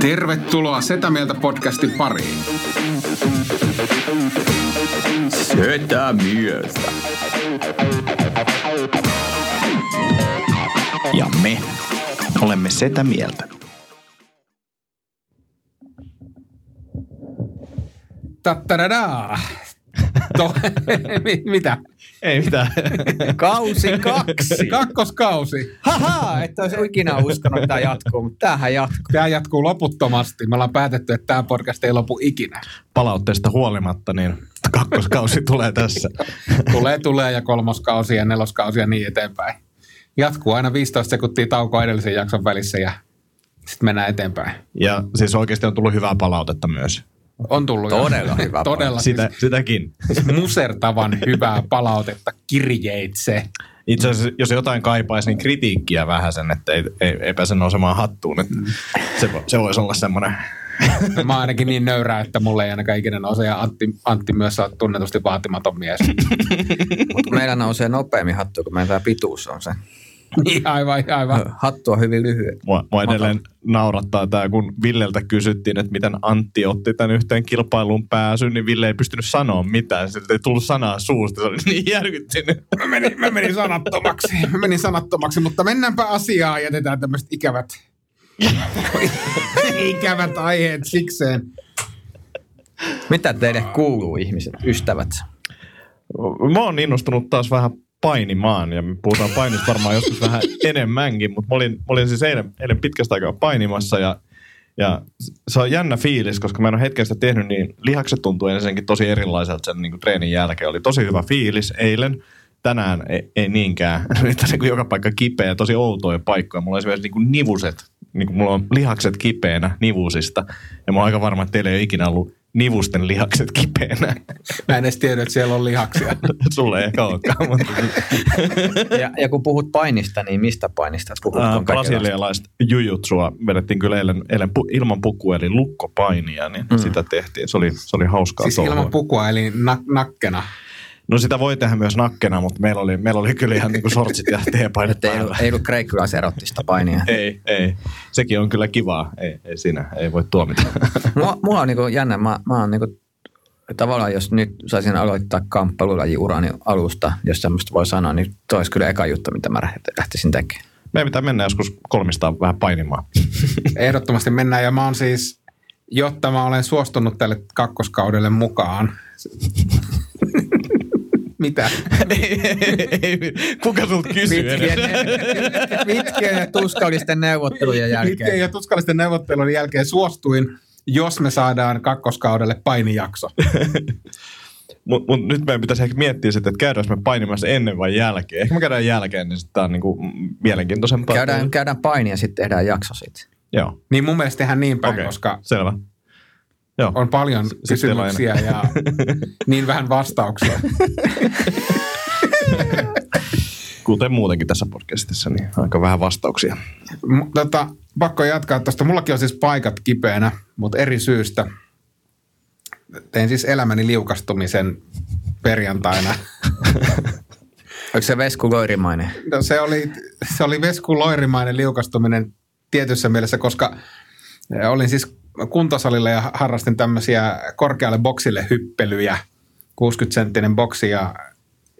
Tervetuloa Setä Mieltä podcastin pariin. Setä mieltä. Ja me olemme setä mieltä. Tattaradaa. To, mitä? Ei mitään. Kausi kaksi. Kakkoskausi. Haha, että olisi ikinä uskonut, että tämä jatkuu, mutta tämähän jatkuu. Tämä jatkuu loputtomasti. Me ollaan päätetty, että tämä podcast ei lopu ikinä. Palautteesta huolimatta, niin kakkoskausi tulee tässä. Tulee, tulee ja kolmoskausi ja neloskausi ja niin eteenpäin. Jatkuu aina 15 sekuntia taukoa edellisen jakson välissä ja sitten mennään eteenpäin. Ja siis oikeasti on tullut hyvää palautetta myös. On tullut. Todella jo. hyvä Todella Sitä, sitäkin. Siis musertavan hyvää palautetta kirjeitse. Itse asiassa, jos jotain kaipaisi, niin kritiikkiä vähän sen, että ei, ei, ei pääse nousemaan hattuun. Että se, se voisi olla semmoinen. No, mä oon ainakin niin nöyrä, että mulle ei ainakaan ikinä nouse. Ja Antti, Antti myös on tunnetusti vaatimaton mies. Mutta meillä nousee nopeammin hattu, kun meidän tämä pituus on se. Niin, aivan, aivan. Hattu on hyvin lyhyt. Mua, mua edelleen naurattaa tämä, kun Villeltä kysyttiin, että miten Antti otti tämän yhteen kilpailuun pääsyn, niin Ville ei pystynyt sanoa mitään. Siltä ei tullut sanaa suusta. Se oli niin järkyttynyt. Mä menin, mä menin sanattomaksi. Mä menin sanattomaksi, mutta mennäänpä asiaan. Jätetään tämmöiset ikävät, ikävät aiheet sikseen. Mitä teille kuuluu ihmiset, ystävät? Mä oon innostunut taas vähän painimaan ja me puhutaan painista varmaan joskus vähän enemmänkin, mutta mä olin, mä olin siis eilen, eilen pitkästä aikaa painimassa ja, ja se on jännä fiilis, koska mä en ole hetken sitä tehnyt, niin lihakset tuntuu ensinnäkin tosi erilaiselta sen niin kuin treenin jälkeen. Oli tosi hyvä fiilis eilen, tänään ei, ei niinkään. Nyt on niin kuin joka paikka kipeä, tosi outoja paikkoja. Mulla on esimerkiksi niin kuin nivuset, niin kuin mulla on lihakset kipeänä nivusista. Ja mä oon aika varma, että teillä ei ole ikinä ollut nivusten lihakset kipeänä. Mä en edes tiedä, että siellä on lihaksia. Sulle ei ehkä olekaan, mutta Ja, ja kun puhut painista, niin mistä painista puhut? Äh, brasilialaista jujutsua vedettiin kyllä eilen, eilen pu, ilman pukua, eli lukkopainia, niin mm. sitä tehtiin. Se oli, se oli hauskaa Siis touhua. ilman pukua, eli nak- nakkena. No sitä voi tehdä myös nakkena, mutta meillä oli, meillä oli kyllä ihan niinku sortsit ja teepaidat Että ei, ollut- ei ollut kreikkilaiserottista painia. Ei, ei. Sekin on kyllä kivaa. Ei, ei siinä, ei voi tuomita. Mulla, mulla on niinku jännä, mä, mä oon niinku, tavallaan jos nyt saisin aloittaa kamppailulajiurani alusta, jos semmoista voi sanoa, niin toi olisi kyllä eka juttu, mitä mä lähtisin tekemään. Meidän pitää mennä joskus kolmistaan vähän painimaan. Ehdottomasti mennään. Ja mä oon siis, jotta mä olen suostunut tälle kakkoskaudelle mukaan. Mitä? Kuka sulta kysyy Pitkien, pitkien ja tuskallisten neuvottelujen Pitkien jälkeen. ja tuskallisten neuvottelujen jälkeen suostuin, jos me saadaan kakkoskaudelle painijakso. Mutta mut nyt meidän pitäisi ehkä miettiä sitten, että käydäänkö me painimassa ennen vai jälkeen. Ehkä me käydään jälkeen, niin sitten tämä on niinku mielenkiintoisempaa. Käydään, käydään paini ja sitten tehdään jakso siitä. Joo, Niin mun mielestä tehdään niin päin, okay. koska selvä. Joo. on paljon Sitten kysymyksiä ja niin vähän vastauksia. Kuten muutenkin tässä podcastissa, niin aika vähän vastauksia. M- Tota, pakko jatkaa tuosta. Mullakin on siis paikat kipeänä, mutta eri syystä. Tein siis elämäni liukastumisen perjantaina. Onko se Vesku Loirimainen? No, se, oli, se oli Vesku Loirimainen liukastuminen tietyssä mielessä, koska olin siis kuntosalilla ja harrastin tämmöisiä korkealle boksille hyppelyjä, 60-senttinen boksi ja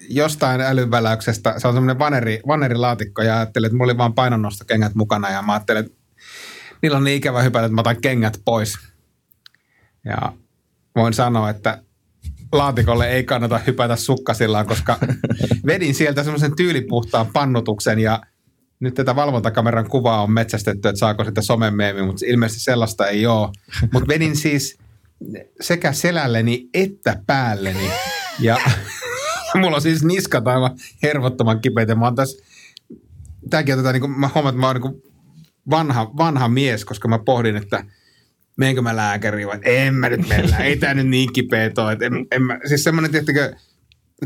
jostain älyväläyksestä, se on semmoinen vaneri, vanerilaatikko ja ajattelin, että mulla oli vaan painonnostokengät mukana ja mä ajattelin, että niillä on niin ikävä hypätä, että mä otan kengät pois. Ja voin sanoa, että laatikolle ei kannata hypätä sukkasillaan, koska vedin sieltä semmoisen tyylipuhtaan pannutuksen ja nyt tätä valvontakameran kuvaa on metsästetty, että saako sitä somemeemi, mutta ilmeisesti sellaista ei ole. Mutta vedin siis sekä selälleni että päälleni ja mulla on siis niskat aivan hervottoman kipeitä. Mä oon tässä, tämäkin tätä, niin kuin, mä huomaan, että mä oon niin vanha, vanha mies, koska mä pohdin, että meenkö mä lääkäriin vai en mä nyt mennä, ei tää nyt niin kipeä toi. En, en mä, siis semmoinen, tiettikö, että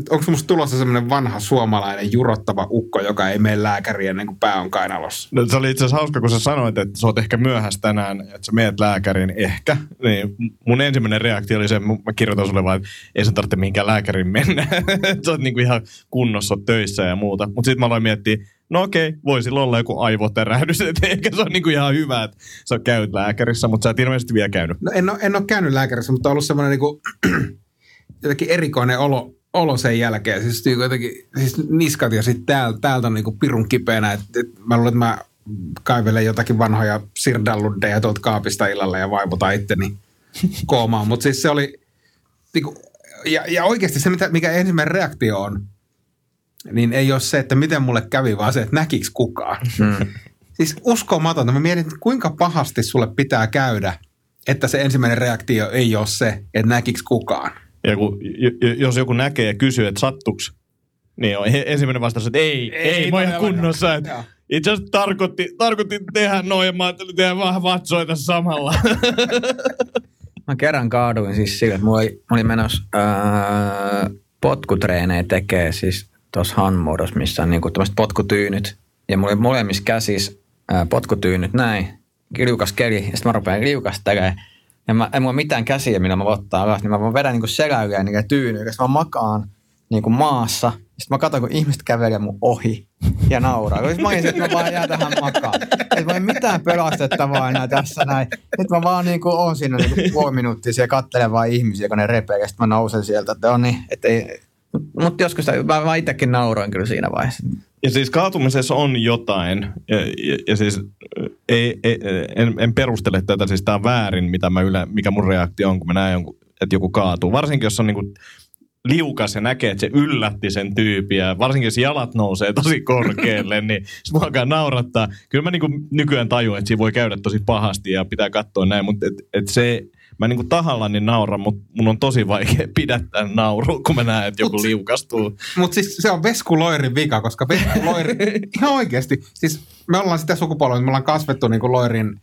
onko musta tulossa semmoinen vanha suomalainen jurottava ukko, joka ei mene lääkäriin ennen kuin pää on kainalossa? No, se oli itse asiassa hauska, kun sä sanoit, että sä oot ehkä myöhässä tänään, että sä meet lääkäriin ehkä. Niin mun ensimmäinen reaktio oli se, mä kirjoitan sulle vaan, että ei sen tarvitse mihinkään lääkäriin mennä. sä oot niinku ihan kunnossa töissä ja muuta. Mutta sitten mä aloin miettiä, no okei, voi silloin olla joku aivoterähdys, että ehkä se on niinku ihan hyvä, että sä käyt lääkärissä, mutta sä et ilmeisesti vielä käynyt. No en ole, en ole käynyt lääkärissä, mutta on ollut semmoinen niinku, jotenkin erikoinen olo, olo sen jälkeen. Siis niinku jotenkin, siis niskat ja sitten täältä, täältä on niinku pirun kipeänä. Et, et mä luulen, että mä kaivelen jotakin vanhoja sirdalluddeja tuolta kaapista illalla ja vaivutan itteni koomaan. Mutta siis se oli, niinku, ja, ja oikeasti se, mitä, mikä ensimmäinen reaktio on, niin ei ole se, että miten mulle kävi, vaan se, että näkiks kukaan. Mm. Siis uskomatonta. Mä mietin, että kuinka pahasti sulle pitää käydä, että se ensimmäinen reaktio ei ole se, että näkiks kukaan. Ja kun, jos joku näkee ja kysyy, että sattuks, niin on ensimmäinen vastaus, että ei, ei, ei mä oon kunnossa. Että itse asiassa tarkoitti, tarkoitti tehdä noin ja mä ajattelin tehdä vähän vatsoita samalla. Mä kerran kaaduin siis sillä, että mulla oli, mä olin menossa ää, potkutreenejä tekee siis tuossa hanmuodossa, missä on niinku tämmöiset potkutyynyt. Ja mulla oli molemmissa käsissä ää, potkutyynyt näin, liukas keli, ja sitten mä rupean liukastelemaan. Ja mä, en mulla mitään käsiä, millä mä ottaa alas, niin mä vaan vedän seläyliä niitä tyynyjä, ja sit mä makaan niinku maassa. Sitten mä katson, kun ihmiset kävelee mun ohi ja nauraa. Sitten mä olisin, että mä vaan jään tähän makaan. Että mä en mitään pelastettavaa enää tässä näin. Nyt mä vaan niinku oon siinä niinku puoli minuuttia siellä kattelen vaan ihmisiä, kun ne repee. Ja sitten mä nousen sieltä, että on niin, että ei, mutta joskus mä, mä itsekin nauroin kyllä siinä vaiheessa. Ja siis kaatumisessa on jotain, ja, ja, ja siis ei, ei, en, en perustele tätä, siis tämä on väärin, mitä mä yle, mikä mun reaktio on, kun mä näen, jonkun, että joku kaatuu. Varsinkin, jos on niinku liukas ja näkee, että se yllätti sen tyypiä, varsinkin jos jalat nousee tosi korkealle, niin se mua naurattaa. Kyllä mä niinku nykyään tajun, että siinä voi käydä tosi pahasti ja pitää katsoa näin, mutta et, et se, mä niinku tahallani nauran, mutta mun on tosi vaikea pidättää nauru, kun mä näen, että joku Mut- liukastuu. Mutta siis se on Vesku Loirin vika, koska Vesku Loiri, ihan oikeasti, siis me ollaan sitä sukupolvea, me ollaan kasvettu niin kuin Loirin,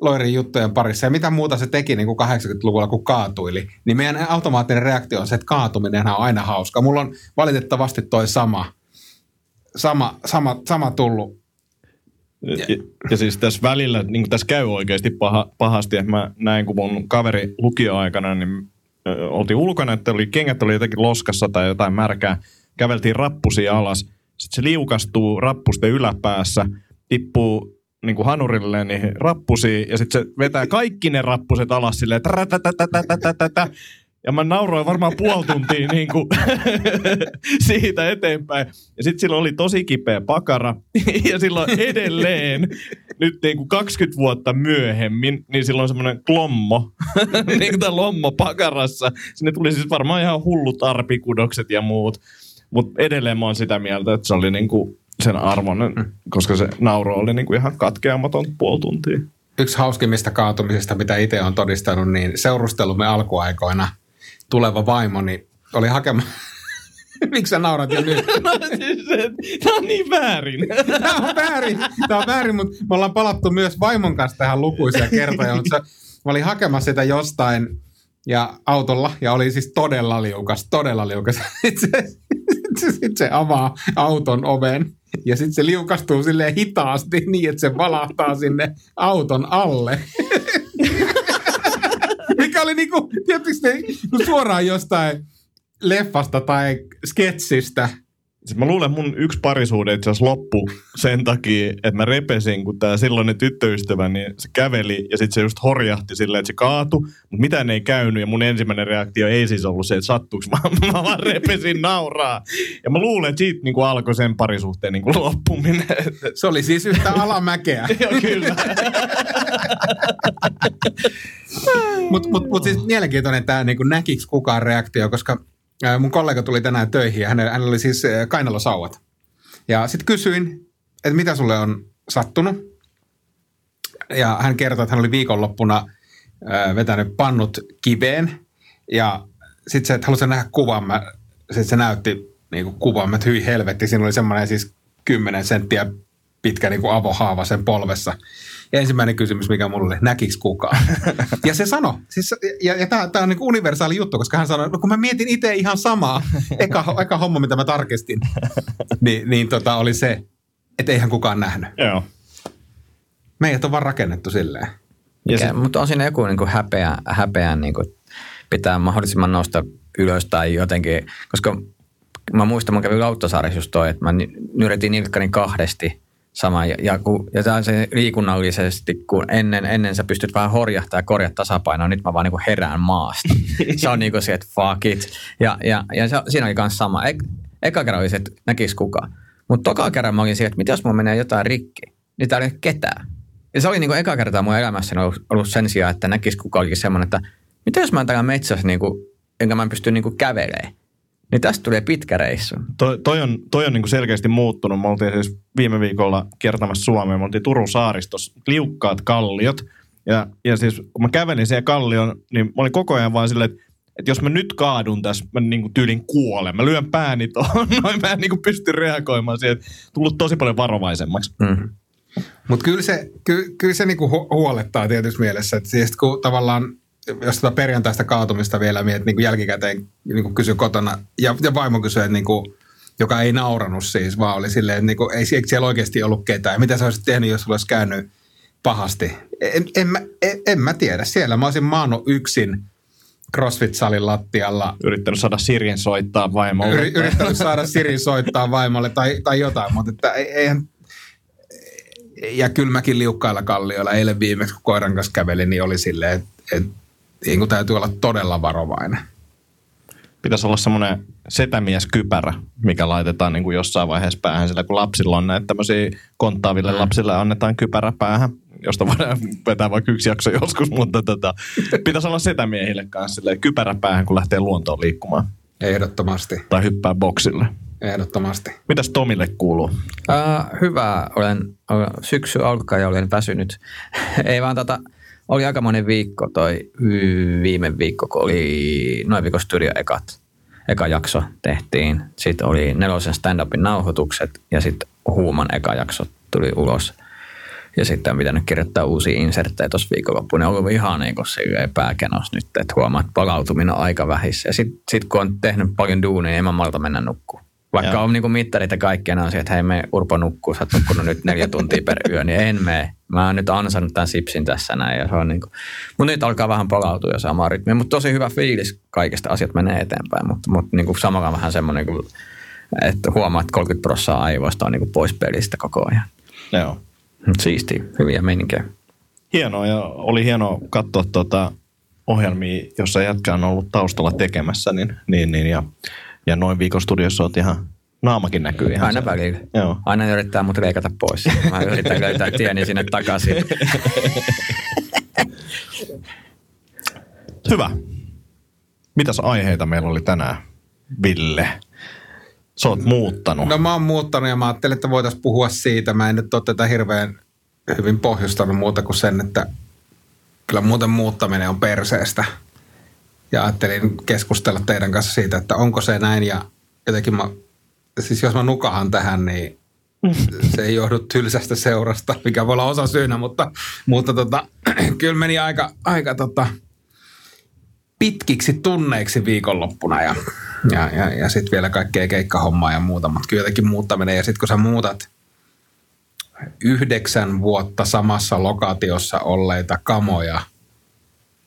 Loirin juttujen parissa. Ja mitä muuta se teki niin kuin 80-luvulla, kun kaatuili, niin meidän automaattinen reaktio on se, että kaatuminen on aina hauska. Mulla on valitettavasti toi sama, sama, sama, sama tullut. Ja, ja, siis tässä välillä, niin tässä käy oikeasti paha, pahasti, että mä näin, kun mun kaveri lukioaikana, niin ö, oltiin ulkona, että oli, kengät oli jotenkin loskassa tai jotain märkää, käveltiin rappusia alas, sitten se liukastuu rappusten yläpäässä, tippuu niin kuin hanurille niihin rappusiin ja sitten se vetää kaikki ne rappuset alas silleen. Ja mä nauroin varmaan puoli tuntia niin kuin siitä eteenpäin. Ja sitten sillä oli tosi kipeä pakara. ja silloin edelleen, nyt niin kuin 20 vuotta myöhemmin, niin silloin semmoinen klommo, niin kuin lommo pakarassa. Sinne tuli siis varmaan ihan hullut arpikudokset ja muut. Mutta edelleen mä oon sitä mieltä, että se oli niin kuin sen arvoinen, koska se nauro oli niin kuin ihan katkeamaton puoli tuntia. Yksi hauskimmista kaatumisista, mitä itse on todistanut, niin seurustelumme alkuaikoina tuleva vaimoni oli hakemaan... Miksi sä naurat jo nyt? No siis, tämä on niin väärin. Tämä on väärin, tämä on väärin, mutta me ollaan palattu myös vaimon kanssa tähän lukuisia kertoja, mutta se, mä olin hakemassa sitä jostain ja autolla ja oli siis todella liukas, todella liukas. Sitten se, sit se, sit se avaa auton oven ja sitten se liukastuu silleen hitaasti niin, että se valahtaa sinne auton alle. Oli niinku, tietysti suoraan jostain leffasta tai sketsistä. Siis mä luulen, että mun yksi parisuhde itse asiassa loppu sen takia, että mä repesin, kun tää silloinen tyttöystävä, niin se käveli ja sitten se just horjahti silleen, että se kaatu, mutta mitään ei käynyt ja mun ensimmäinen reaktio ei siis ollut se, että sattuuko mä, mä vaan repesin nauraa. Ja mä luulen, että siitä niin kuin alkoi sen parisuhteen niin kuin loppuminen. Se oli siis yhtä alamäkeä. Joo, kyllä. Mutta mut, mut siis mielenkiintoinen tämä niin näkiks kukaan reaktio, koska mun kollega tuli tänään töihin ja hänellä, hänellä oli siis ää, kainalosauvat. Ja sitten kysyin, että mitä sulle on sattunut. Ja hän kertoi, että hän oli viikonloppuna ää, vetänyt pannut kiveen. Ja sitten se, että halusin nähdä kuvan. Mä, sit se näytti niin kuin kuvan, että hyi helvetti. Siinä oli semmoinen siis 10 senttiä pitkä niin kuin avohaava sen polvessa. Ensimmäinen kysymys, mikä mulla oli, näkiks kukaan? ja se sanoi, siis, ja, ja tämä on niin universaali juttu, koska hän sanoi, no kun mä mietin itse ihan samaa, eka, eka homma, mitä mä tarkistin, niin, niin tota, oli se, että eihän kukaan nähnyt. Joo. Meidät on vaan rakennettu silleen. Ja se, mutta on siinä joku niin kuin häpeä, häpeä niin kuin pitää mahdollisimman nousta ylös tai jotenkin, koska mä muistan, mä kävin Lauttasaarissa just toi, että mä nyretin nilkkani kahdesti sama. Ja, ja, kun, ja tämä on se liikunnallisesti, kun ennen, ennen sä pystyt vähän horjahtaa ja korjata tasapainoa, nyt mä vaan niin herään maasta. se on niin kuin se, että fuck it. Ja, ja, ja se, siinä oli myös sama. Ek, eka kerran oli se, että näkisi kukaan. Mutta toka kerran mä olin se, että mitä jos mulla menee jotain rikki, niin täällä ei ole ketään. Ja se oli niin kuin eka kertaa mun elämässäni ollut, ollut sen sijaan, että näkisi kukaan olikin semmoinen, että mitä jos mä oon täällä metsässä, niin kuin, enkä mä pysty niin kävelemään. Niin tästä tulee pitkä reissu. Toi, toi on, toi on niin kuin selkeästi muuttunut. Me oltiin siis viime viikolla kiertämässä Suomeen. Me oltiin Turun saaristossa, liukkaat kalliot. Ja, ja siis kun mä kävelin siihen kallion, niin mä olin koko ajan vaan silleen, että, että jos mä nyt kaadun tässä, mä niin kuin tyylin kuolen. Mä lyön pääni tuohon, noin mä en niin kuin pysty reagoimaan siihen. Tullut tosi paljon varovaisemmaksi. Mm-hmm. Mutta kyllä se, ky, kyllä se niinku hu- huolettaa tietysti mielessä, että siis kun tavallaan jos tätä perjantaista kaatumista vielä mietit niin kuin jälkikäteen niin kuin kysy kotona, ja, ja vaimo kysyi, että niin kuin, joka ei nauranut siis, vaan oli silleen, että niin kuin, ei, eikö siellä oikeasti ollut ketään. Mitä sä olisit tehnyt, jos sulla olisi käynyt pahasti? En, en, mä, en, en mä tiedä. Siellä mä olisin maannut yksin CrossFit-salin lattialla. Yrittänyt saada Sirin soittaa vaimolle. Yri, yrittänyt saada Sirin soittaa vaimolle tai, tai jotain, mutta että eihän, ja kyllä mäkin liukkailla kallioilla eilen viimeksi, kun koiran kanssa kävelin, niin oli silleen, että, että niin kuin täytyy olla todella varovainen. Pitäisi olla semmoinen setämieskypärä, mikä laitetaan niin kuin jossain vaiheessa päähän, sillä kun lapsilla on näitä tämmöisiä konttaaville mm. lapsille annetaan kypärä päähän, josta voidaan vetää vaikka yksi jakso joskus, mutta tota, pitäisi olla setämiehille kanssa silleen, kypärä päähän, kun lähtee luontoon liikkumaan. Ehdottomasti. Tai hyppää boksille. Ehdottomasti. Mitäs Tomille kuuluu? Uh, hyvä. Olen, olen syksy alkaa ja olen väsynyt. Ei vaan tota, oli aikamoinen viikko toi viime viikko, kun oli noin viikon studio ekat. Eka jakso tehtiin. Sitten oli nelosen stand-upin nauhoitukset ja sitten huuman eka jakso tuli ulos. Ja sitten on pitänyt kirjoittaa uusia inserttejä tuossa viikonloppuun. Ne on ollut ihan niin kuin pääkenos nyt, että huomaa, että palautuminen on aika vähissä. Ja sitten sit kun on tehnyt paljon duunia, niin en mä malta mennä nukkuun. Vaikka Joo. on niin kuin mittarit ja kaikki, on että hei me Urpo nukkuu, sä oot nukkunut nyt neljä tuntia per yö, niin en mene. Mä oon nyt ansannut tämän sipsin tässä näin. Ja se on niin kuin, mutta nyt alkaa vähän palautua jo samaan rytmiin. Mutta tosi hyvä fiilis kaikista asiat menee eteenpäin. Mutta, mutta niin kuin samalla vähän semmoinen, kuin, että huomaa, että 30 prosenttia aivoista on niin kuin pois pelistä koko ajan. Joo. Siisti, hyviä meininkiä. Hienoa ja oli hienoa katsoa tuota ohjelmia, jossa jätkä on ollut taustalla tekemässä. Niin, niin, niin, ja ja noin viikon studiossa oot ihan, naamakin näkyy ihan. Aina välillä. Joo. Aina yrittää mut leikata pois. Mä yritän löytää tieni sinne takaisin. Hyvä. Mitäs aiheita meillä oli tänään, Ville? Sä oot muuttanut. No mä oon muuttanut ja mä ajattelin, että voitaisiin puhua siitä. Mä en nyt ole tätä hirveän hyvin pohjustanut muuta kuin sen, että kyllä muuten muuttaminen on perseestä – ja ajattelin keskustella teidän kanssa siitä, että onko se näin. Ja jotenkin mä, siis jos mä nukahan tähän, niin se ei johdu tylsästä seurasta, mikä voi olla osa syynä, mutta, mutta tota, kyllä meni aika, aika tota, pitkiksi tunneiksi viikonloppuna ja, ja, ja, ja sitten vielä kaikkea keikkahommaa ja muuta, mutta kyllä jotenkin muuttaminen ja sitten kun sä muutat yhdeksän vuotta samassa lokaatiossa olleita kamoja –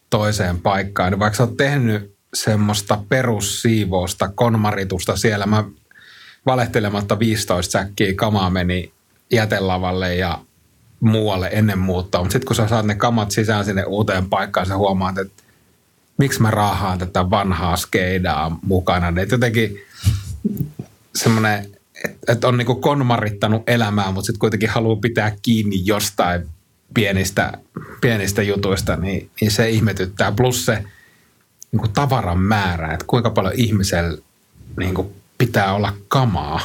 toiseen paikkaan, vaikka sä oot tehnyt semmoista perussiivousta, konmaritusta siellä, mä valehtelematta 15 säkkiä kamaa meni jätelavalle ja muualle ennen muuttoa, mutta sitten kun sä saat ne kamat sisään sinne uuteen paikkaan, sä huomaat, että miksi mä raahaan tätä vanhaa skeidaa mukana. Niin jotenkin semmoinen, että et on niinku konmarittanut elämää, mutta sitten kuitenkin haluaa pitää kiinni jostain pienistä, pienistä jutuista, niin, niin se ihmetyttää. Plus se niin kuin tavaran määrä, että kuinka paljon ihmisellä niin kuin pitää olla kamaa.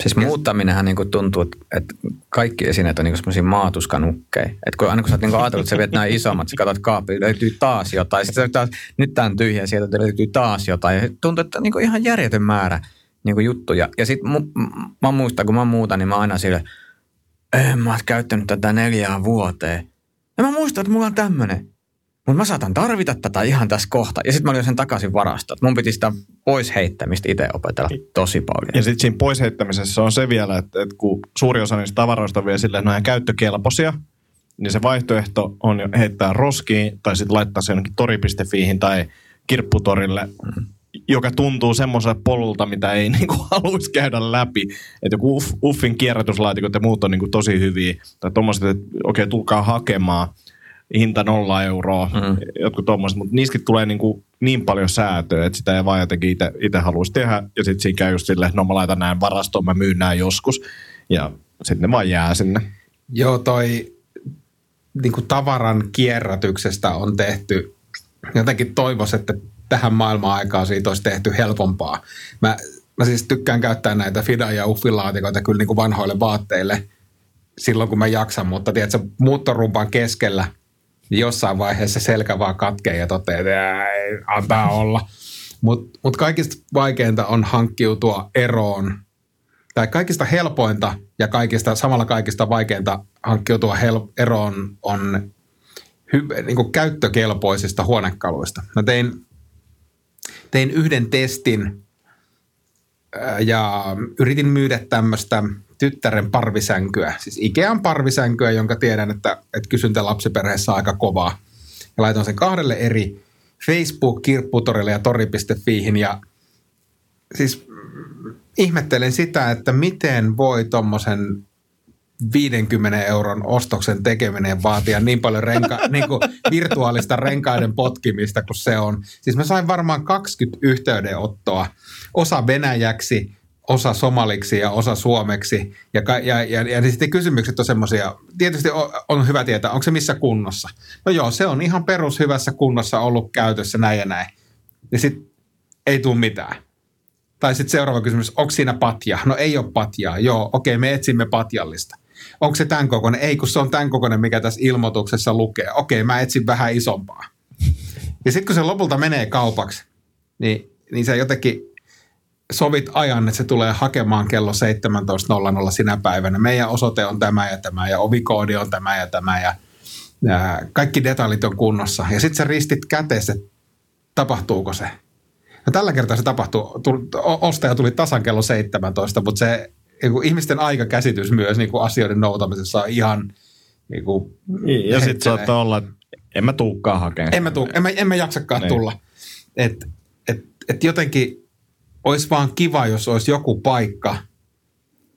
Siis muuttaminenhan niin tuntuu, että kaikki esineet on niin semmoisia maatuskanukkeja. Että kun, aina kun sä oot niin ajatellut, että sä viet näin isommat, sä katsot kaapiin, löytyy taas jotain. Sitten taas, nyt tää on tyhjä, sieltä löytyy taas jotain. Ja tuntuu, että niin ihan järjetön määrä niin juttuja. Ja sitten mä muistan, kun mä muutan, niin mä aina sille, en mä oon käyttänyt tätä neljään vuoteen. Ja mä muistan, että mulla on tämmönen. Mutta mä saatan tarvita tätä ihan tässä kohta. Ja sitten mä olin sen takaisin varastoon. Mun piti sitä pois heittämistä itse opetella tosi paljon. Ja sitten siinä pois heittämisessä on se vielä, että, että kun suuri osa niistä tavaroista on vielä silleen, että ne on käyttökelpoisia, niin se vaihtoehto on jo heittää roskiin tai sitten laittaa se jonnekin tori.fiihin tai kirpputorille, mm. Joka tuntuu semmoiselta polulta, mitä ei niinku haluaisi käydä läpi. Että joku Uff, Uffin kierrätyslaatikot ja muut on niinku tosi hyviä. Tai tuommoiset, että okei, okay, tulkaa hakemaan – hinta nolla euroa, mm. jotkut tuommoiset, mutta niissäkin tulee niin, kuin niin paljon säätöä, että sitä ei vaan jotenkin itse haluaisi tehdä. Ja sitten siinä käy just silleen, että no mä laitan näin varastoon, mä myyn näin joskus. Ja sitten ne vaan jää sinne. Joo, toi niin kuin tavaran kierrätyksestä on tehty, jotenkin toivoisin, että tähän maailman aikaan siitä olisi tehty helpompaa. Mä, mä siis tykkään käyttää näitä Fida- ja Uffilaatikoita kyllä niin kuin vanhoille vaatteille silloin, kun mä jaksan, mutta tiedätkö, muuttorumpan keskellä – niin jossain vaiheessa selkä vaan katkee ja toteaa, että antaa olla. Mutta mut kaikista vaikeinta on hankkiutua eroon, tai kaikista helpointa ja kaikista, samalla kaikista vaikeinta hankkiutua hel- eroon on hy- niin kuin käyttökelpoisista huonekaluista. Mä tein, tein yhden testin ja yritin myydä tämmöistä tyttären parvisänkyä, siis Ikean parvisänkyä, jonka tiedän, että, että kysyntä lapsiperheessä on aika kovaa. Ja laitan sen kahdelle eri Facebook, kirpputorille ja tori.fiihin ja siis ihmettelen sitä, että miten voi tuommoisen 50 euron ostoksen tekeminen vaatia niin paljon renka, niin kuin virtuaalista renkaiden potkimista kuin se on. Siis mä sain varmaan 20 yhteydenottoa, osa venäjäksi, osa somaliksi ja osa suomeksi. Ja, ja, ja, ja sitten kysymykset on semmoisia, tietysti on, on hyvä tietää, onko se missä kunnossa. No joo, se on ihan perushyvässä kunnossa ollut käytössä näin ja näin. Ja sitten ei tule mitään. Tai sitten seuraava kysymys, onko siinä patja? No ei ole patjaa. Joo, okei, me etsimme patjallista. Onko se tämän kokoinen? Ei, kun se on tämän kokoinen, mikä tässä ilmoituksessa lukee. Okei, mä etsin vähän isompaa. Ja sitten kun se lopulta menee kaupaksi, niin, niin se jotenkin sovit ajan, että se tulee hakemaan kello 17.00 sinä päivänä. Meidän osoite on tämä ja tämä ja ovikoodi on tämä ja tämä ja, ja kaikki detaljit on kunnossa. Ja sitten sä ristit käteessä, tapahtuuko se. No tällä kertaa se tapahtuu. Ostaja tuli tasan kello 17, mutta se ihmisten aikakäsitys myös niin kuin asioiden noutamisessa on ihan niin kuin niin, Ja sitten saattaa olla, että en mä tuukkaan hakemaan. En mä, tuu, en mä, en mä jaksakaan niin. tulla. Et, et, et jotenkin olisi vaan kiva, jos olisi joku paikka,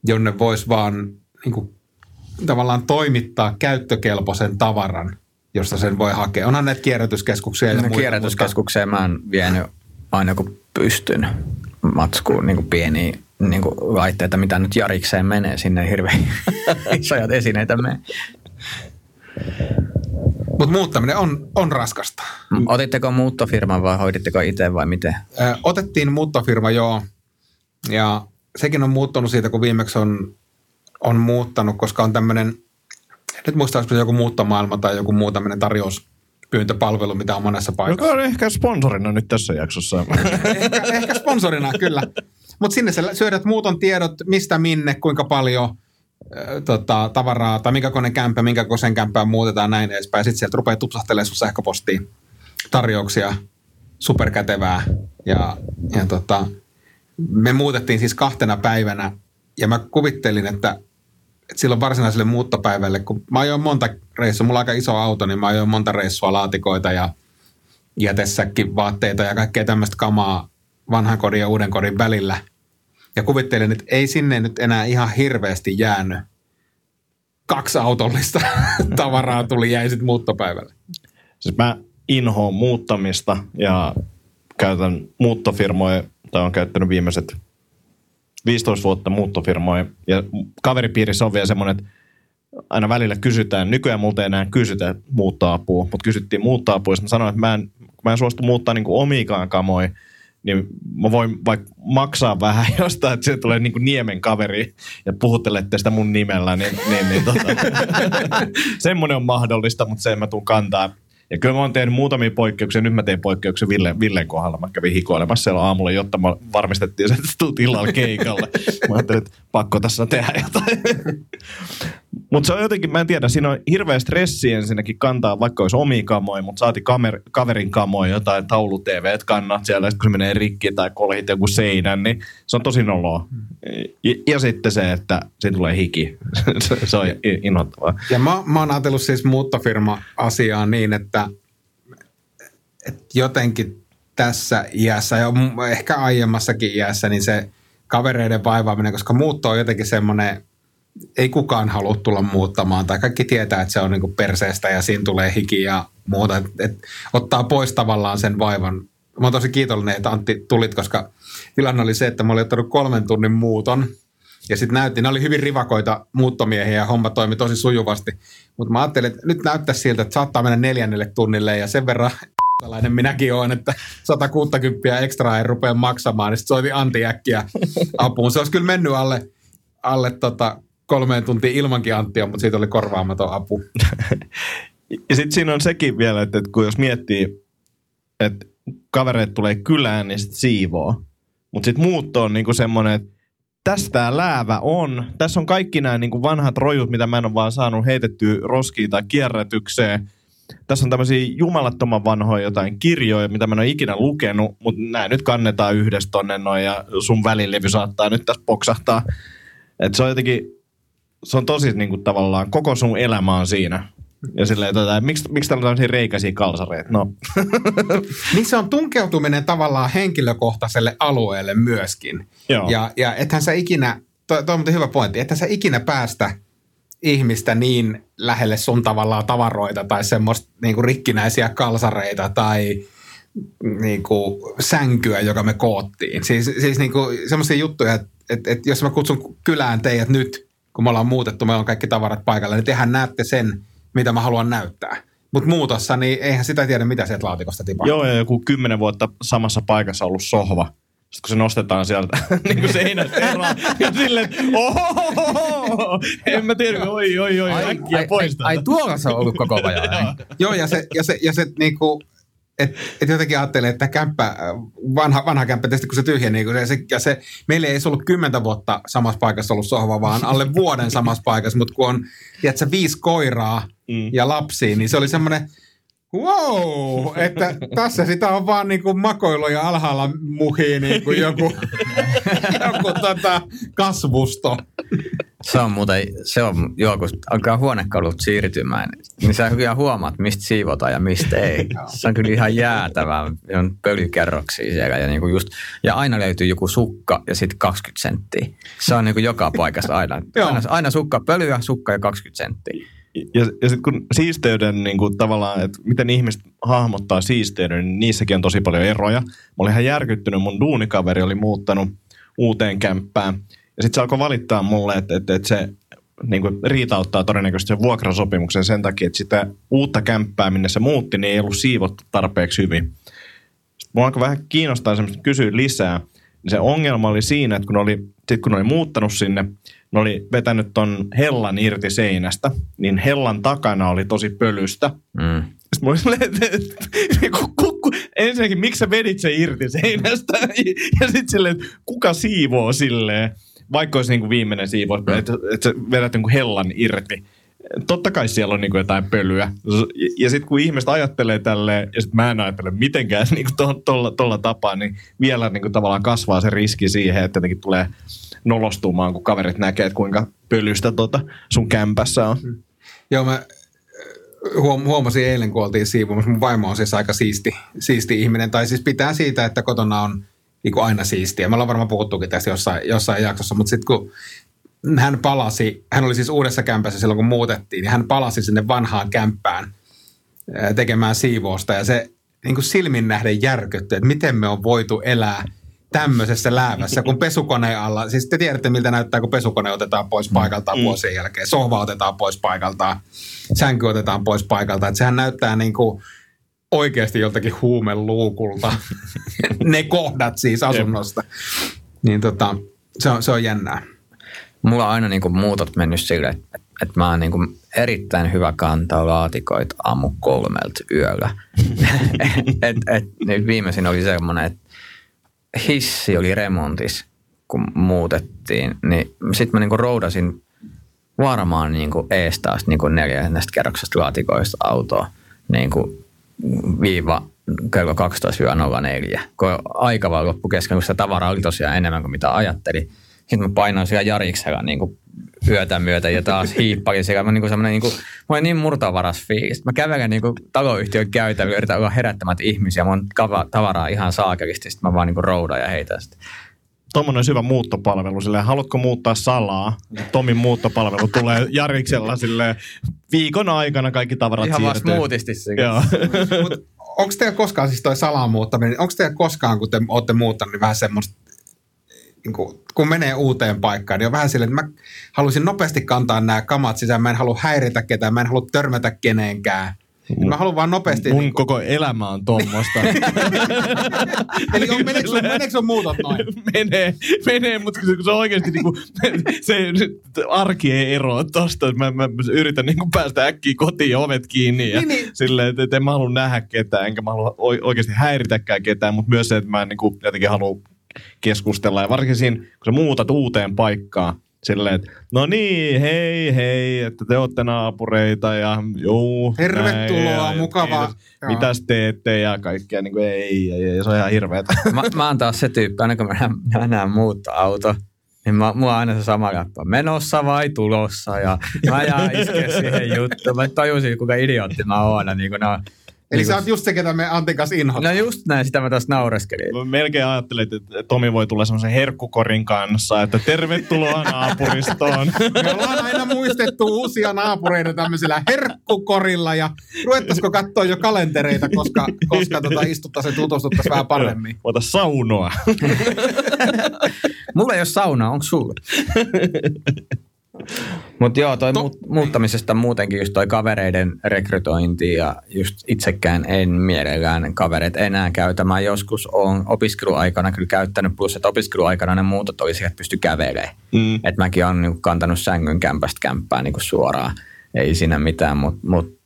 jonne voisi vaan niin kuin, tavallaan toimittaa käyttökelpoisen tavaran, josta sen voi hakea. Onhan näitä kierrätyskeskuksia ja no, muita. Kierrätyskeskukseen mutta... mä oon vienyt aina kun pystyn matskuun niin kuin pieniä niin kuin laitteita, mitä nyt Jarikseen menee. Sinne hirveän isoja esineitä mene. Mutta muuttaminen on, on raskasta. Otitteko muuttofirman vai hoiditteko itse vai miten? Ö, otettiin muuttofirma, joo. Ja sekin on muuttunut siitä, kun viimeksi on, on muuttanut, koska on tämmöinen, nyt muista olisiko joku muuttomaailma tai joku muu tämmöinen tarjous, pyyntöpalvelu, mitä on monessa paikassa. Joka on ehkä sponsorina nyt tässä jaksossa. ehkä, ehkä sponsorina, kyllä. Mutta sinne sä syödät muuton tiedot, mistä minne, kuinka paljon – tota, tavaraa, tai minkä kone kämpä, minkä kosen kämpää muutetaan näin edespäin. Sitten sieltä rupeaa tupsahtelemaan sun sähköpostiin tarjouksia, superkätevää. Ja, ja tota, me muutettiin siis kahtena päivänä, ja mä kuvittelin, että, että silloin varsinaiselle muuttopäivälle, kun mä ajoin monta reissua, mulla on aika iso auto, niin mä ajoin monta reissua laatikoita ja jätessäkin vaatteita ja kaikkea tämmöistä kamaa vanhan kodin ja uuden kodin välillä – ja kuvittelin, että ei sinne nyt enää ihan hirveästi jäänyt. Kaksi autollista tavaraa tuli jäi sitten muuttopäivälle. Siis mä inhoon muuttamista ja käytän muuttofirmoja, tai on käyttänyt viimeiset 15 vuotta muuttofirmoja. Ja kaveripiirissä on vielä semmoinen, että aina välillä kysytään, nykyään multa ei enää kysytä muuttoapua, mutta kysyttiin muuttoapua, ja sanoin, että mä en, mä en suostu muuttaa niin omiikaan kamoja, niin mä voin vaikka maksaa vähän jostain, että se tulee niin kuin niemen kaveri ja puhuttelette sitä mun nimellä, niin, niin, niin tota, semmoinen on mahdollista, mutta se mä tuun kantaa. Ja kyllä mä oon tehnyt muutamia poikkeuksia. Nyt mä teen poikkeuksia Ville, Villen kohdalla. Mä kävin hikoilemassa siellä aamulla, jotta mä varmistettiin, että tulet illalla keikalle. Mä ajattelin, että pakko tässä tehdä jotain. Mutta se on jotenkin, mä en tiedä, siinä on hirveä stressi ensinnäkin kantaa, vaikka olisi omia kamoja, mutta saati kamer, kaverin kamoja, jotain taulu TV, kannat siellä, kun se menee rikki tai kolhit joku seinän, niin se on tosi noloa. Ja, ja sitten se, että siitä tulee hiki. se, se on inhottavaa. Ja mä, mä oon ajatellut siis muuttofirma-asiaa niin, että, että jotenkin tässä iässä ja ehkä aiemmassakin iässä, niin se kavereiden vaivaaminen, koska muutto on jotenkin semmoinen, ei kukaan halua tulla muuttamaan, tai kaikki tietää, että se on niinku perseestä ja siinä tulee hiki ja muuta, että et, ottaa pois tavallaan sen vaivan. Mä oon tosi kiitollinen, että Antti tulit, koska tilanne oli se, että mä olin ottanut kolmen tunnin muuton, ja sitten näytti, ne oli hyvin rivakoita muuttomiehiä ja homma toimi tosi sujuvasti. Mutta mä ajattelin, että nyt näyttää siltä, että saattaa mennä neljännelle tunnille ja sen verran tällainen minäkin olen, että 160 ekstraa ei rupea maksamaan, niin sitten soitin Antti äkkiä apuun. Se olisi kyllä mennyt alle, alle tota kolmeen tuntiin ilmankin Anttia, mutta siitä oli korvaamaton apu. ja sitten siinä on sekin vielä, että, kun jos miettii, että kavereet tulee kylään, niin sitten siivoo. Mutta sitten muutto on niinku semmoinen, että tästä tämä läävä on. Tässä on kaikki nämä niinku vanhat rojut, mitä mä en ole vaan saanut heitettyä roskiin tai kierrätykseen tässä on tämmöisiä jumalattoman vanhoja jotain kirjoja, mitä mä en ole ikinä lukenut, mutta nämä nyt kannetaan yhdessä tonne noin ja sun välilevy saattaa nyt tässä poksahtaa. Et se on jotenkin, se on tosi niin kuin, tavallaan, koko sun elämä on siinä. Ja silleen, tota, miksi, miksi täällä on tämmöisiä reikäisiä kalsareita? No. niin se on tunkeutuminen tavallaan henkilökohtaiselle alueelle myöskin. Joo. Ja, ja ethän sä ikinä, toi, toi on hyvä pointti, ethän sä ikinä päästä – ihmistä niin lähelle sun tavallaan tavaroita tai semmoista niin kuin rikkinäisiä kalsareita tai niin kuin sänkyä, joka me koottiin. Siis, siis niin kuin semmoisia juttuja, että, että, että jos mä kutsun kylään teidät nyt, kun me ollaan muutettu, meillä on kaikki tavarat paikalla, niin tehän näette sen, mitä mä haluan näyttää. Mutta muutossa, niin eihän sitä tiedä, mitä sieltä laatikosta tipahtuu. Joo, ja joku kymmenen vuotta samassa paikassa ollut sohva – sitten kun se nostetaan sieltä niin kuin seinästä erään, ja silleen, ohohoho, en mä tiedä, oi, oi, oi, ai, äkkiä ai, pois. Ai, ai tuolla se on ollut koko ajan. Joo, ja se, ja se, ja se niin kuin, et, et jotenkin ajattelee, että kämppä, vanha, vanha kämppä, tietysti kun se tyhjeni, niin se, se, ja se, meillä ei ollut kymmentä vuotta samassa paikassa ollut sohva, vaan alle vuoden samassa paikassa, mutta kun on, tiedätkö, viisi koiraa mm. ja lapsia, niin se oli semmoinen, wow, että tässä sitä on vaan niin kuin makoilu ja alhaalla muhii niin kuin joku, joku tota kasvusto. Se on muuten, se on, joo, kun alkaa huonekalut siirtymään, niin sä kyllä huomaat, mistä siivotaan ja mistä ei. Se on kyllä ihan jäätävää. On pölykerroksia siellä ja, niin kuin just, ja aina löytyy joku sukka ja sitten 20 senttiä. Se on niin kuin joka paikassa aina. Aina, aina sukka, pölyä, sukka ja 20 senttiä ja, ja sitten kun siisteyden niin kuin tavallaan, että miten ihmiset hahmottaa siisteyden, niin niissäkin on tosi paljon eroja. Mä olin ihan järkyttynyt, mun duunikaveri oli muuttanut uuteen kämppään. Ja sitten se alkoi valittaa mulle, että, että, että se niin kuin riitauttaa todennäköisesti sen vuokrasopimuksen sen takia, että sitä uutta kämppää, minne se muutti, niin ei ollut siivottu tarpeeksi hyvin. Sitten mua alkoi vähän kiinnostaa semmoista kysyä lisää. Niin se ongelma oli siinä, että kun oli, sit kun oli muuttanut sinne, ne oli vetänyt ton hellan irti seinästä, niin hellan takana oli tosi pölystä. Mm. Sitten mä olin ensinnäkin, miksi sä vedit sen irti seinästä? Ja sitten silleen, että kuka siivoo silleen, vaikka olisi niinku viimeinen siivous, mm. että, että sä vedät niinku hellan irti. Totta kai siellä on niinku jotain pölyä. Ja sitten kun ihmiset ajattelee tälleen, ja sitten mä en ajattele mitenkään niinku tuolla to, to, tapaa, niin vielä niinku tavallaan kasvaa se riski siihen, että jotenkin tulee nolostumaan, kun kaverit näkee, että kuinka pölystä tota sun kämpässä on. Mm. Joo, mä äh, huom- huomasin eilen, kun oltiin siivomassa. Mun vaimo on siis aika siisti, siisti ihminen. Tai siis pitää siitä, että kotona on niin kuin aina siistiä. Me ollaan varmaan puhuttukin tästä jossain, jossain jaksossa, mutta sitten kun hän palasi, hän oli siis uudessa kämpässä silloin, kun muutettiin, niin hän palasi sinne vanhaan kämppään tekemään siivousta. Ja se niin kuin silmin nähden järkytti, että miten me on voitu elää – tämmöisessä läävässä kun pesukone alla. Siis te tiedätte, miltä näyttää, kun pesukone otetaan pois mm. paikaltaan mm. vuosien jälkeen. Sohva otetaan pois paikaltaan, sänky otetaan pois paikaltaan. Että sehän näyttää niin kuin oikeasti joltakin huumeluukulta. ne kohdat siis asunnosta. Niin tota, se on, se on jännää. Mulla on aina niin kuin muutot mennyt sille, että, että mä oon niin kuin erittäin hyvä kantaa laatikoita aamu kolmelta yöllä. et, et, nyt viimeisin oli semmoinen, että hissi oli remontis, kun muutettiin, niin sitten mä niinku roudasin varmaan niin kuin ees taas niin kuin neljännestä kerroksesta laatikoista autoa niin kuin viiva kello 12-04, kun aika vaan loppu kesken, kun sitä tavaraa oli tosiaan enemmän kuin mitä ajattelin. Sitten mä painoin siellä Jariksella niin kuin yötä myötä ja taas hiippalin siellä. Mä, niin kuin niin kuin, mä olin niin murtavaras fiilis. Mä kävelen niin kuin taloyhtiön käytävillä, yritän olla herättämät ihmisiä. Mä oon tavaraa ihan saakelisti. Sitten mä vaan niin kuin roudan ja heitän sitä. Tuommoinen olisi hyvä muuttopalvelu. Silleen, haluatko muuttaa salaa? Tomin muuttopalvelu tulee Jariksella silleen, viikon aikana kaikki tavarat Ihan siirtyy. se. Joo. Onko teillä koskaan siis toi salaan muuttaminen, onko teillä koskaan, kun te olette muuttanut, niin vähän semmoista, niin kuin, kun menee uuteen paikkaan, niin on vähän silleen, että mä haluaisin nopeasti kantaa nämä kamat sisään, mä en halua häiritä ketään, mä en halua törmätä kenenkään. Niin mä haluan vaan nopeasti... Mun niin koko elämä on tuommoista. eli on, meneekö, sun, meneekö sun muutot noin? menee, menee, mutta kun se, se oikeasti niinku, se arki ei eroa tosta. Mä, mä, yritän niinku päästä äkkiä kotiin ja ovet kiinni ja Niin, niin. silleen, että, että en mä halua nähdä ketään, enkä mä halua oi- oikeasti häiritäkään ketään, mutta myös se, että mä en niinku jotenkin halua keskustella. Ja varsinkin siinä, kun sä muutat uuteen paikkaan, silleen, että no niin, hei, hei, että te olette naapureita ja juu. Tervetuloa, näin, ja- mukavaa. Mitäs teette ja kaikkea, niin kuin, ei, ei, ei, se on ihan hirveetä. mä, mä oon taas se tyyppi, aina kun mä näen, mä näen muuttoauto, niin mä, mulla on aina se sama läppä, menossa vai tulossa, ja mä jään iskeä siihen juttuun. Mä tajusin, kuinka idiootti mä oon. Niin kuin, no, Eli niin sä oot just se, ketä me Antin kanssa inhotaan. No just näin, sitä mä taas naureskelin. Mä melkein ajattelin, että Tomi voi tulla semmoisen herkkukorin kanssa, että tervetuloa naapuristoon. Me ollaan aina muistettu uusia naapureita tämmöisellä herkkukorilla ja ruvettaisiko katsoa jo kalentereita, koska, koska tota, istuttaisiin ja tutustuttaisiin vähän paremmin. Ota saunoa. Mulla ei ole saunaa, onko sulla? Mutta joo, toi To- muut, muuttamisesta muutenkin just toi kavereiden rekrytointi ja just itsekään en mielellään kavereet enää käytä. Mä joskus on opiskeluaikana kyllä käyttänyt, plus että opiskeluaikana ne muutot oli että pysty kävelemään. Mm. Et mäkin olen niinku kantanut sängyn kämpästä kämppään niinku suoraan. Ei siinä mitään, mutta mut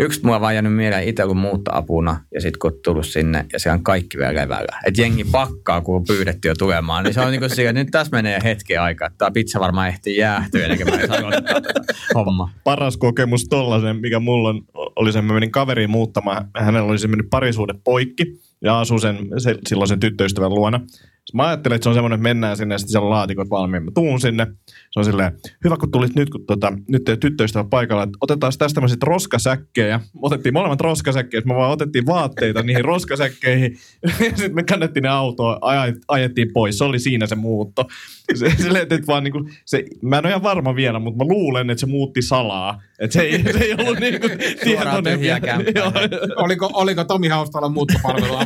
yksi mua vaan jäänyt mieleen itse kun muuttoapuna ja sitten kun tullut sinne ja siellä on kaikki vielä levällä. Että jengi pakkaa, kun on pyydetty jo tulemaan. Niin se on niinku sillä, että nyt tässä menee hetki aikaa. Tämä pizza varmaan ehtii jäähtyä ennen kuin mä homma. Paras kokemus tollasen, mikä mulla on, oli se, että mä menin kaveriin muuttamaan. Hänellä oli se mennyt parisuhde poikki ja asui sen, se, silloin sen tyttöystävän luona. Mä ajattelin, että se on semmoinen, että mennään sinne ja sitten siellä on laatikot valmiin. Mä tuun sinne. Se on silleen, hyvä kun tulit nyt, kun tota, nyt teidän tyttöystävä paikalla, että otetaan tästä tämmöiset roskasäkkejä. Otettiin molemmat roskasäkkejä, me vaan otettiin vaatteita niihin roskasäkkeihin. Sitten me kannettiin ne autoon, aj- ajettiin pois. Se oli siinä se muutto. Se, silleen, että vaan niinku, se, mä en ole ihan varma vielä, mutta mä luulen, että se muutti salaa. Että se ei, se ei ollut niinku tietoinen. Joo, Oliko, oliko Tomi Haustalla muuttopalvelua?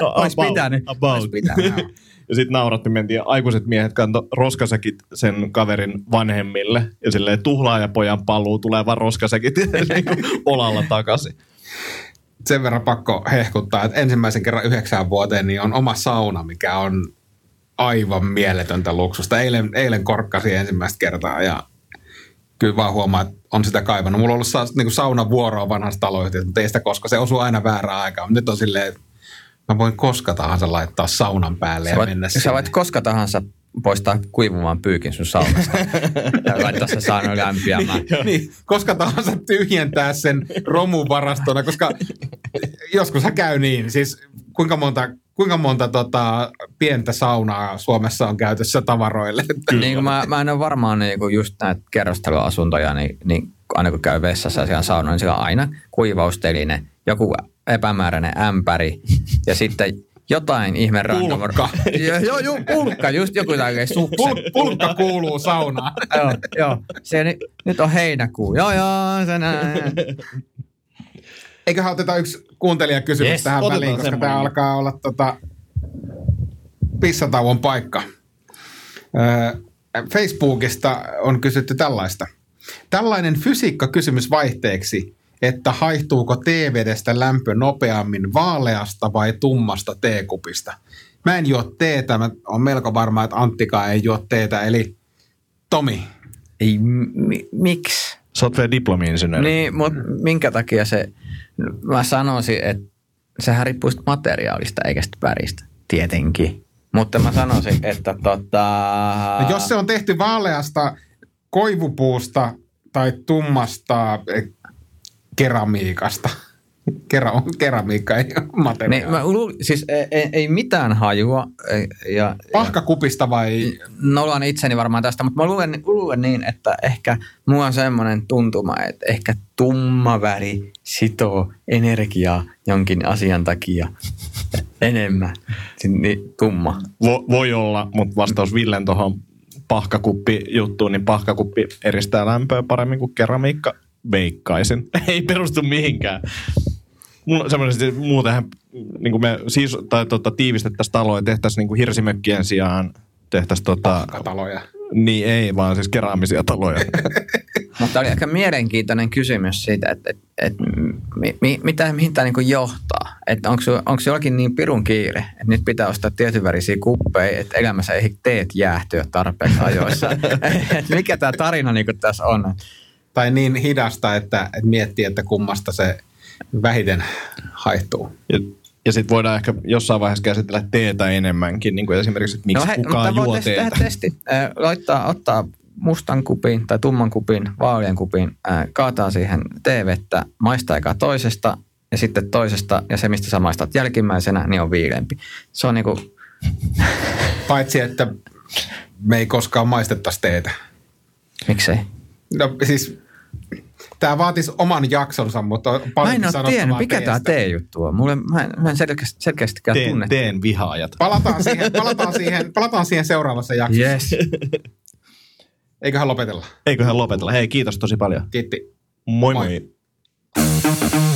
Ois about- pitänyt. about. Ois pitänyt. Ja sitten nauratti, mentiin aikuiset miehet kanto roskasäkit sen kaverin vanhemmille. Ja silleen tuhlaajapojan paluu tulee vaan roskasäkit niinku olalla takaisin. Sen verran pakko hehkuttaa, että ensimmäisen kerran yhdeksään vuoteen niin on oma sauna, mikä on aivan mieletöntä luksusta. Eilen, eilen korkkasin ensimmäistä kertaa ja kyllä vaan huomaa, että on sitä kaivannut. Mulla on ollut sa- niin saunavuoroa vanhassa taloyhtiössä, mutta ei sitä koska se osuu aina väärään aikaan. Nyt on silleen, että mä voin koska tahansa laittaa saunan päälle Sä ja voit, mennä sä sinne. voit koska tahansa poistaa kuivumaan pyykin sun saunasta. ja laittaa se sauna lämpiämään. niin, koska tahansa tyhjentää sen romuvarastona, koska joskus käy niin. Siis kuinka monta, kuinka monta tota, pientä saunaa Suomessa on käytössä tavaroille? Niin kuin mä, mä en ole varmaan niin kuin just näitä kerrostaloasuntoja, niin, niin aina kun käy vessassa ja siellä sauna, niin siellä on aina kuivausteline, joku epämääräinen ämpäri ja sitten jotain ihme. Pulkka. Joo, joo, joo, pulkka, just joku tällainen sukset. Pul- pulkka kuuluu saunaan. joo, joo. Se, nyt, nyt on heinäkuu. Joo, joo, se näin. Eiköhän oteta yksi kuuntelijakysymys Yes, tähän väliin, koska semmoinen. tämä alkaa olla tota, pissatauon paikka. Öö, Facebookista on kysytty tällaista. Tällainen fysiikkakysymys vaihteeksi, että haihtuuko teevedestä lämpö nopeammin vaaleasta vai tummasta teekupista. Mä en juo teetä, mä oon melko varma, että Anttika ei juo teetä, eli Tomi, Ei, mi, miksi? Sä oot vielä diplomi-insinööri. Niin, mutta minkä takia se, mä sanoisin, että sehän riippuu materiaalista eikä sitä väristä, tietenkin. Mutta mä sanoisin, että tota... No jos se on tehty vaaleasta koivupuusta tai tummasta eh, keramiikasta. Kera, keramiikka ei ole Niin, materiaali. mä luul, siis ei, ei, ei mitään hajua. ei- Ja, Pahkakupista vai nolan itseni varmaan tästä, mutta mä luulen, luulen niin, että ehkä mulla on semmoinen tuntuma, että ehkä tumma väri sitoo energiaa jonkin asian takia enemmän. Niin, tumma. Vo, voi olla, mutta vastaus Villen tuohon pahkakuppi-juttuun, niin pahkakuppi eristää lämpöä paremmin kuin keramiikka. Veikkaisin. Ei perustu mihinkään. Semmoinen, muutenhan niin kuin me siis, tai tota, tiivistettäisiin taloa ja tehtäisiin niin kuin hirsimökkien sijaan tehtäisiin tota, kataloja? niin ei, vaan siis keraamisia taloja. Mutta oli aika mielenkiintoinen kysymys siitä, että, että, että mi, mi, mitä, mihin tämä niin johtaa. Että onko, se- onko jollakin niin pirun kiire, että nyt pitää ostaa tietyn värisiä kuppeja, että elämässä ei teet jäähtyä tarpeeksi ajoissa. että mikä tämä tarina niin tässä on? Tai niin hidasta, että, että miettii, että kummasta se vähiten haihtuu. Ja, ja sitten voidaan ehkä jossain vaiheessa käsitellä teetä enemmänkin, niin kuin esimerkiksi, että miksi no, kukaan mutta juo teetä. tehdä testi. Äh, laittaa, ottaa mustan kupin tai tumman kupin, vaalean kupin, äh, kaataa siihen teevettä, maistaa eka toisesta ja sitten toisesta ja se, mistä sä maistat jälkimmäisenä, niin on viilempi. Se on niinku, Paitsi, että me ei koskaan maistettaisi teetä. miksei? No siis, tämä vaatisi oman jaksonsa, mutta on Mä en ole tiennyt, mikä tämä tee-juttu on. Mulle, mä en, mä en selkeästi, selkeästikään Teen, tunne. teen vihaajat. Palataan siihen, palataan siihen, palataan siihen seuraavassa jaksossa. Yes. Eiköhän lopetella. Eiköhän lopetella. Hei, kiitos tosi paljon. Kiitti. Moi Moi. moi.